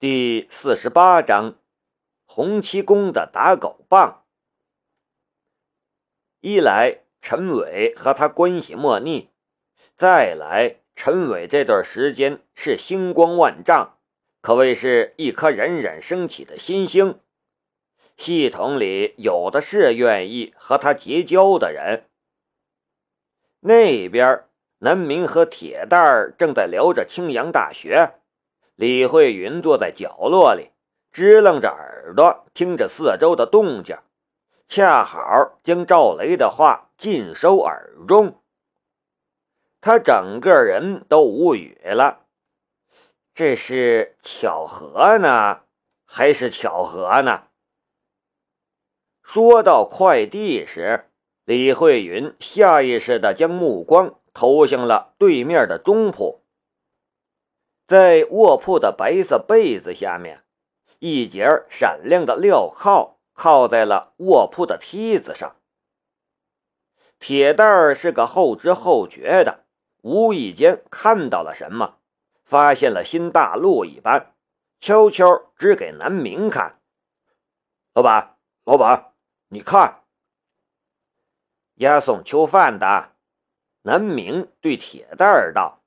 第四十八章，洪七公的打狗棒。一来，陈伟和他关系莫逆；再来，陈伟这段时间是星光万丈，可谓是一颗冉冉升起的新星。系统里有的是愿意和他结交的人。那边，南明和铁蛋儿正在聊着青阳大学。李慧云坐在角落里，支棱着耳朵听着四周的动静，恰好将赵雷的话尽收耳中。他整个人都无语了，这是巧合呢，还是巧合呢？说到快递时，李慧云下意识地将目光投向了对面的中铺。在卧铺的白色被子下面，一截闪亮的镣铐靠在了卧铺的梯子上。铁蛋儿是个后知后觉的，无意间看到了什么，发现了新大陆一般，悄悄指给南明看：“老板，老板，你看，押送囚犯的。”南明对铁蛋儿道。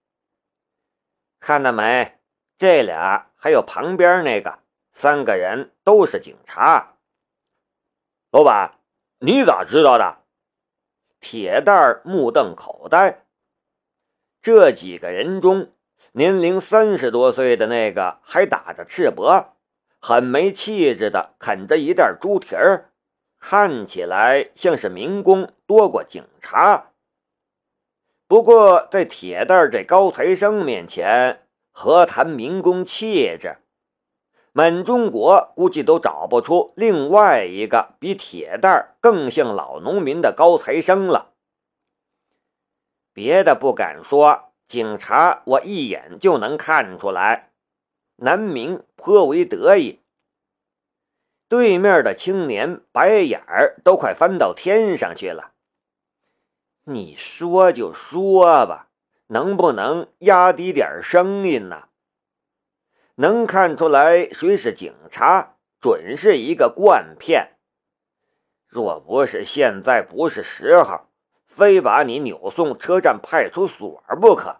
看到没？这俩还有旁边那个，三个人都是警察。老板，你咋知道的？铁蛋儿目瞪口呆。这几个人中，年龄三十多岁的那个还打着赤膊，很没气质的啃着一袋猪蹄儿，看起来像是民工多过警察。不过，在铁蛋这高材生面前，何谈民工气质？满中国估计都找不出另外一个比铁蛋更像老农民的高材生了。别的不敢说，警察我一眼就能看出来。南明颇为得意。对面的青年白眼儿都快翻到天上去了。你说就说吧，能不能压低点声音呢？能看出来谁是警察，准是一个惯骗。若不是现在不是时候，非把你扭送车站派出所不可。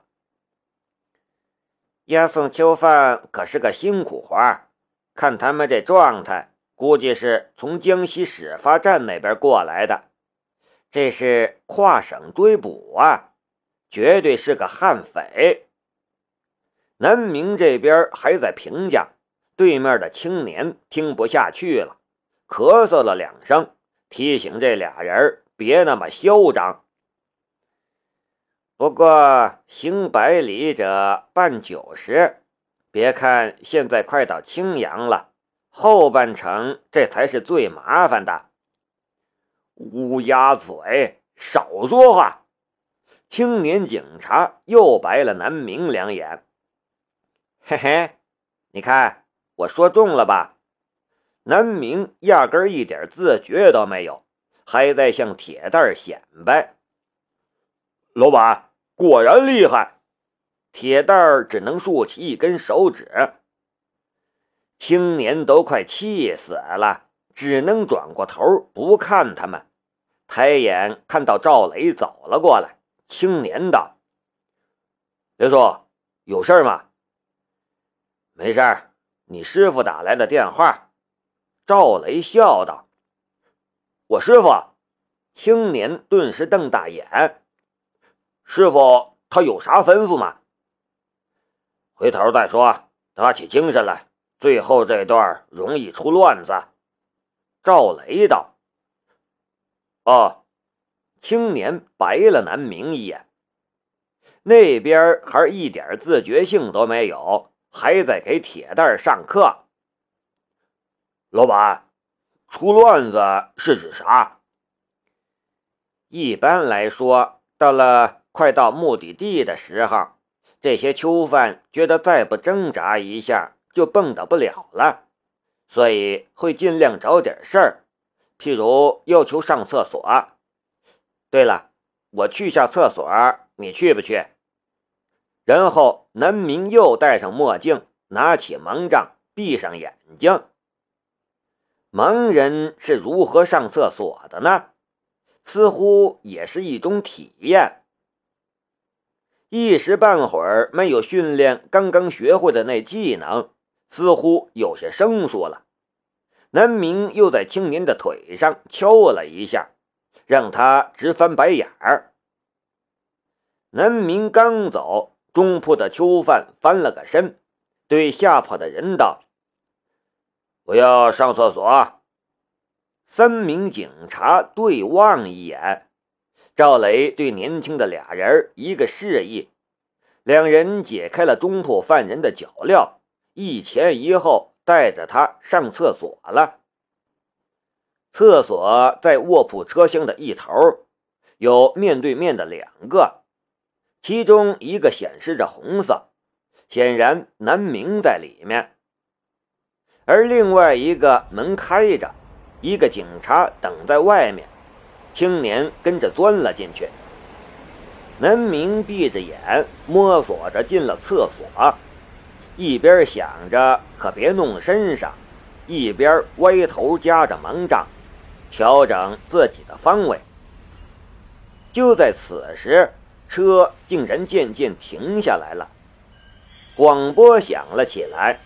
押送囚犯可是个辛苦活儿，看他们这状态，估计是从江西始发站那边过来的。这是跨省追捕啊，绝对是个悍匪。南明这边还在评价，对面的青年听不下去了，咳嗽了两声，提醒这俩人别那么嚣张。不过行百里者半九十，别看现在快到青阳了，后半程这才是最麻烦的。乌鸦嘴，少说话！青年警察又白了南明两眼。嘿嘿，你看我说中了吧？南明压根一点自觉都没有，还在向铁蛋显摆。老板果然厉害！铁蛋只能竖起一根手指。青年都快气死了。只能转过头不看他们，抬眼看到赵雷走了过来。青年道：“刘叔，有事吗？”“没事儿，你师傅打来的电话。”赵雷笑道。“我师傅？”青年顿时瞪大眼。“师傅他有啥吩咐吗？”“回头再说，打起精神来，最后这段容易出乱子。”赵雷道：“哦。”青年白了南明一眼，那边还一点自觉性都没有，还在给铁蛋上课。老板，出乱子是指啥？一般来说，到了快到目的地的时候，这些囚犯觉得再不挣扎一下就蹦跶不了了。所以会尽量找点事儿，譬如要求上厕所。对了，我去下厕所，你去不去？然后南明又戴上墨镜，拿起盲杖，闭上眼睛。盲人是如何上厕所的呢？似乎也是一种体验。一时半会儿没有训练刚刚学会的那技能，似乎有些生疏了。南明又在青年的腿上敲了一下，让他直翻白眼儿。南明刚走，中铺的囚犯翻了个身，对吓跑的人道：“我要上厕所。”三名警察对望一眼。赵雷对年轻的俩人一个示意，两人解开了中铺犯人的脚镣，一前一后带着他上厕所了。厕所在卧铺车厢的一头，有面对面的两个，其中一个显示着红色，显然南明在里面，而另外一个门开着，一个警察等在外面。青年跟着钻了进去，南明闭着眼摸索着进了厕所，一边想着可别弄身上，一边歪头夹着盲杖，调整自己的方位。就在此时，车竟然渐渐停下来了，广播响了起来：“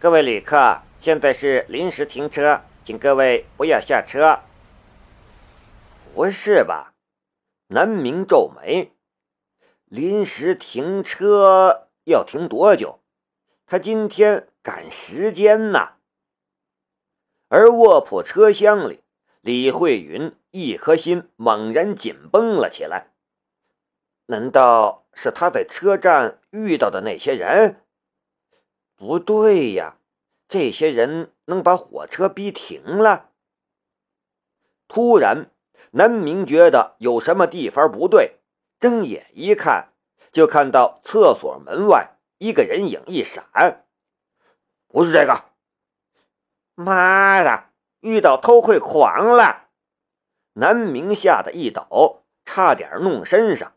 各位旅客，现在是临时停车，请各位不要下车。”不是吧？南明皱眉，临时停车要停多久？他今天赶时间呐。而卧铺车厢里，李慧云一颗心猛然紧绷了起来。难道是他在车站遇到的那些人？不对呀，这些人能把火车逼停了？突然。南明觉得有什么地方不对，睁眼一看，就看到厕所门外一个人影一闪，不是这个！妈的，遇到偷窥狂了！南明吓得一抖，差点弄身上，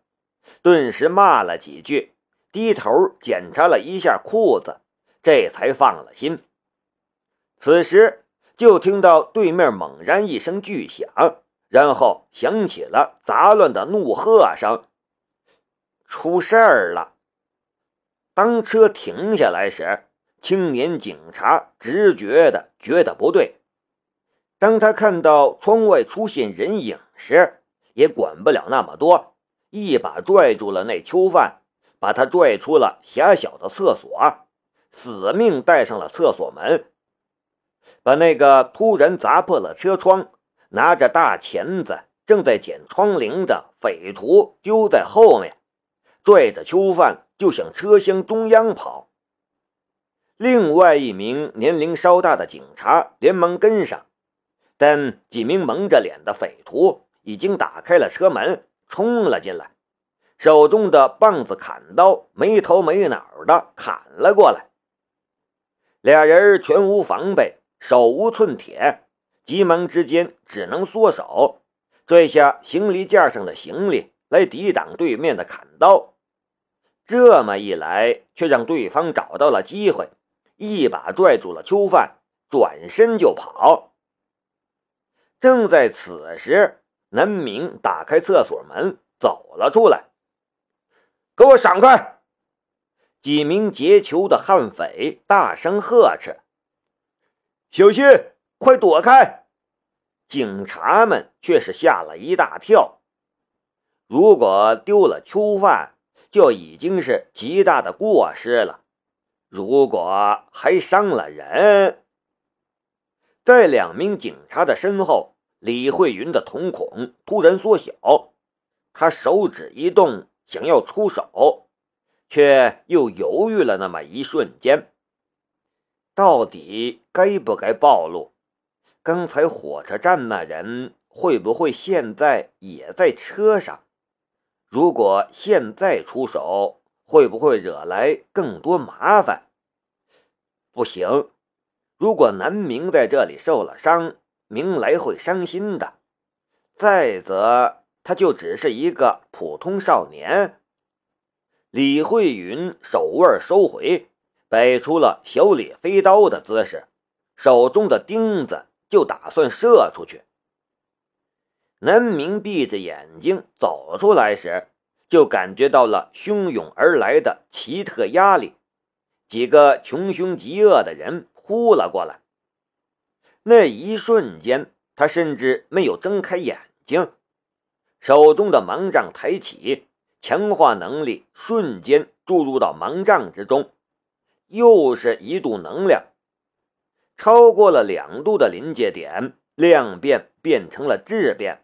顿时骂了几句，低头检查了一下裤子，这才放了心。此时，就听到对面猛然一声巨响。然后响起了杂乱的怒喝声，出事儿了！当车停下来时，青年警察直觉的觉得不对。当他看到窗外出现人影时，也管不了那么多，一把拽住了那囚犯，把他拽出了狭小的厕所，死命带上了厕所门，把那个突然砸破了车窗。拿着大钳子正在剪窗棂的匪徒丢在后面，拽着囚犯就向车厢中央跑。另外一名年龄稍大的警察连忙跟上，但几名蒙着脸的匪徒已经打开了车门，冲了进来，手中的棒子、砍刀没头没脑的砍了过来。俩人全无防备，手无寸铁。急忙之间，只能缩手，拽下行李架上的行李来抵挡对面的砍刀。这么一来，却让对方找到了机会，一把拽住了囚犯，转身就跑。正在此时，南明打开厕所门走了出来，“给我闪开！”几名劫囚的悍匪大声呵斥，“小心！”快躲开！警察们却是吓了一大跳。如果丢了囚犯，就已经是极大的过失了；如果还伤了人，在两名警察的身后，李慧云的瞳孔突然缩小，他手指一动，想要出手，却又犹豫了那么一瞬间。到底该不该暴露？刚才火车站那人会不会现在也在车上？如果现在出手，会不会惹来更多麻烦？不行，如果南明在这里受了伤，明来会伤心的。再则，他就只是一个普通少年。李慧云手腕收回，摆出了小李飞刀的姿势，手中的钉子就打算射出去。南明闭着眼睛走出来时，就感觉到了汹涌而来的奇特压力，几个穷凶极恶的人扑了过来。那一瞬间，他甚至没有睁开眼睛，手中的盲杖抬起，强化能力瞬间注入到盲杖之中，又是一度能量，超过了两度的临界点，量变变成了质变。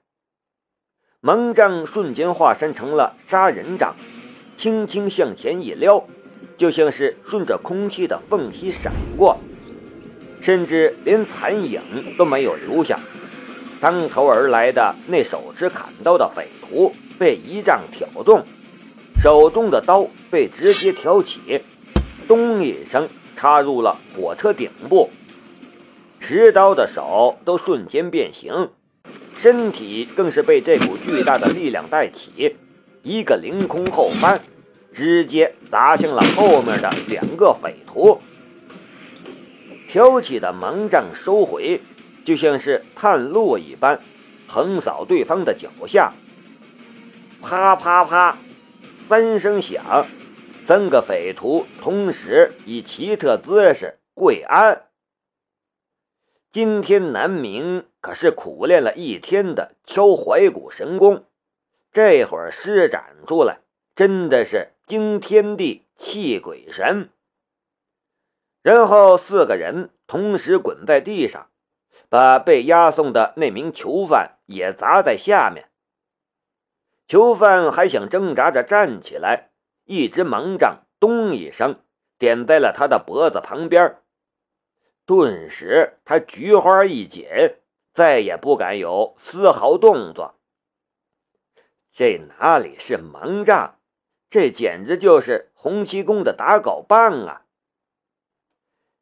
盲杖瞬间化身成了杀人杖，轻轻向前一撩，就像是顺着空气的缝隙闪过，甚至连残影都没有留下。当头而来的那手持砍刀的匪徒被一杖挑中，手中的刀被直接挑起，咚一声插入了火车顶部，持刀的手都瞬间变形。身体更是被这股巨大的力量带起，一个凌空后翻，直接砸向了后面的两个匪徒。挑起的盲杖收回，就像是探路一般，横扫对方的脚下。啪啪啪，三声响，三个匪徒同时以奇特姿势跪安。今天南明可是苦练了一天的敲怀古神功，这会儿施展出来，真的是惊天地泣鬼神。然后四个人同时滚在地上，把被押送的那名囚犯也砸在下面。囚犯还想挣扎着站起来，一只盲杖咚一声点在了他的脖子旁边。顿时，他菊花一紧，再也不敢有丝毫动作。这哪里是盲杖，这简直就是洪七公的打狗棒啊！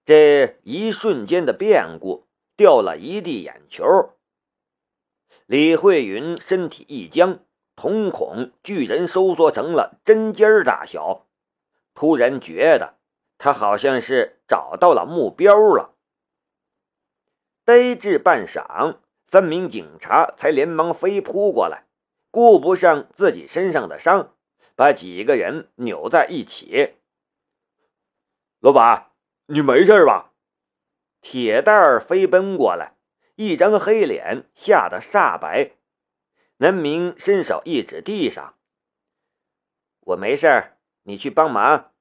这一瞬间的变故，掉了一地眼球。李慧云身体一僵，瞳孔居然收缩成了针尖大小，突然觉得他好像是找到了目标了。呆滞半晌，三名警察才连忙飞扑过来，顾不上自己身上的伤，把几个人扭在一起。老板，你没事吧？铁蛋儿飞奔过来，一张黑脸吓得煞白。南明伸手一指地上：“我没事你去帮忙。”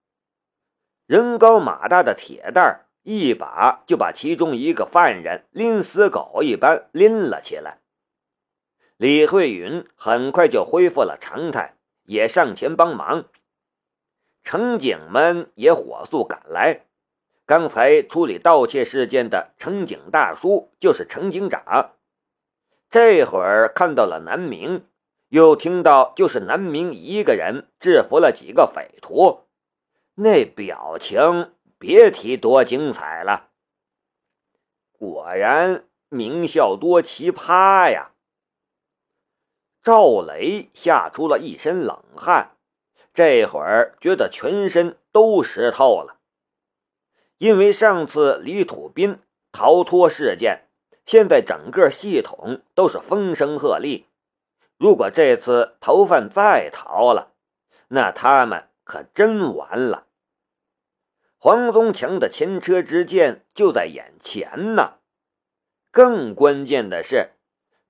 人高马大的铁蛋儿。一把就把其中一个犯人拎死狗一般拎了起来。李慧云很快就恢复了常态，也上前帮忙。乘警们也火速赶来。刚才处理盗窃事件的乘警大叔就是乘警长，这会儿看到了南明，又听到就是南明一个人制服了几个匪徒，那表情。别提多精彩了！果然名校多奇葩呀！赵雷吓出了一身冷汗，这会儿觉得全身都湿透了。因为上次李土斌逃脱事件，现在整个系统都是风声鹤唳。如果这次逃犯再逃了，那他们可真完了。黄宗强的前车之鉴就在眼前呢。更关键的是，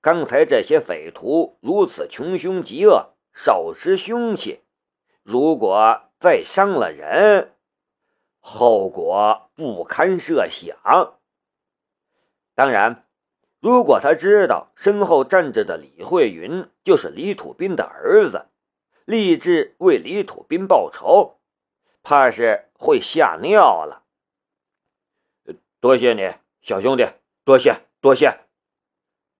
刚才这些匪徒如此穷凶极恶，手持凶器，如果再伤了人，后果不堪设想。当然，如果他知道身后站着的李慧云就是李土斌的儿子，立志为李土斌报仇。怕是会吓尿了。多谢你，小兄弟，多谢多谢。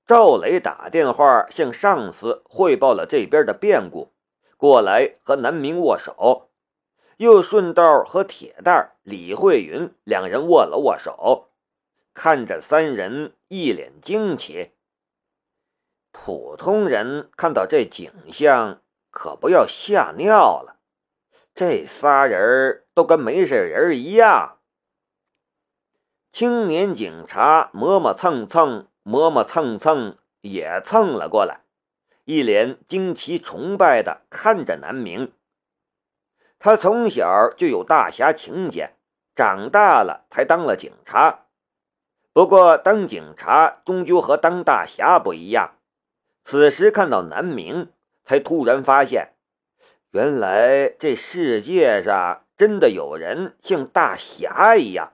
赵雷打电话向上司汇报了这边的变故，过来和南明握手，又顺道和铁蛋、李慧云两人握了握手，看着三人一脸惊奇。普通人看到这景象，可不要吓尿了。这仨人都跟没事人一样。青年警察磨磨蹭蹭，磨磨蹭蹭也蹭了过来，一脸惊奇崇拜的看着南明。他从小就有大侠情节，长大了才当了警察。不过当警察终究和当大侠不一样。此时看到南明，才突然发现，原来这世界上真的有人像大侠一样。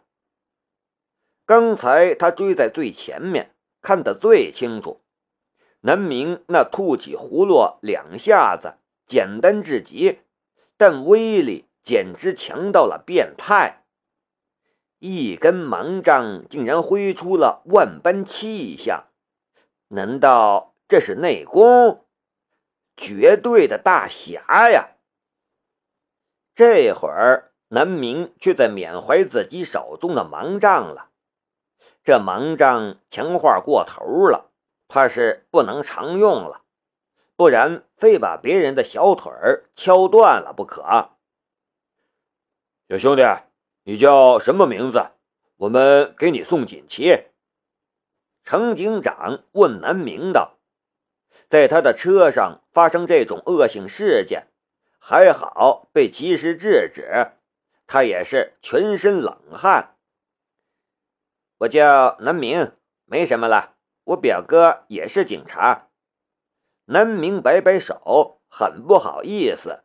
刚才他追在最前面，看得最清楚。南明那吐起葫芦两下子，简单至极，但威力简直强到了变态。一根盲杖竟然挥出了万般气象，难道这是内功？绝对的大侠呀！这会儿南明却在缅怀自己手中的盲杖了。这盲杖强化过头了，怕是不能常用了，不然非把别人的小腿儿敲断了不可。小兄弟，你叫什么名字？我们给你送锦旗。程警长问南明道：“在他的车上发生这种恶性事件，还好被及时制止，他也是全身冷汗。”我叫南明，没什么了。我表哥也是警察。南明摆摆手，很不好意思。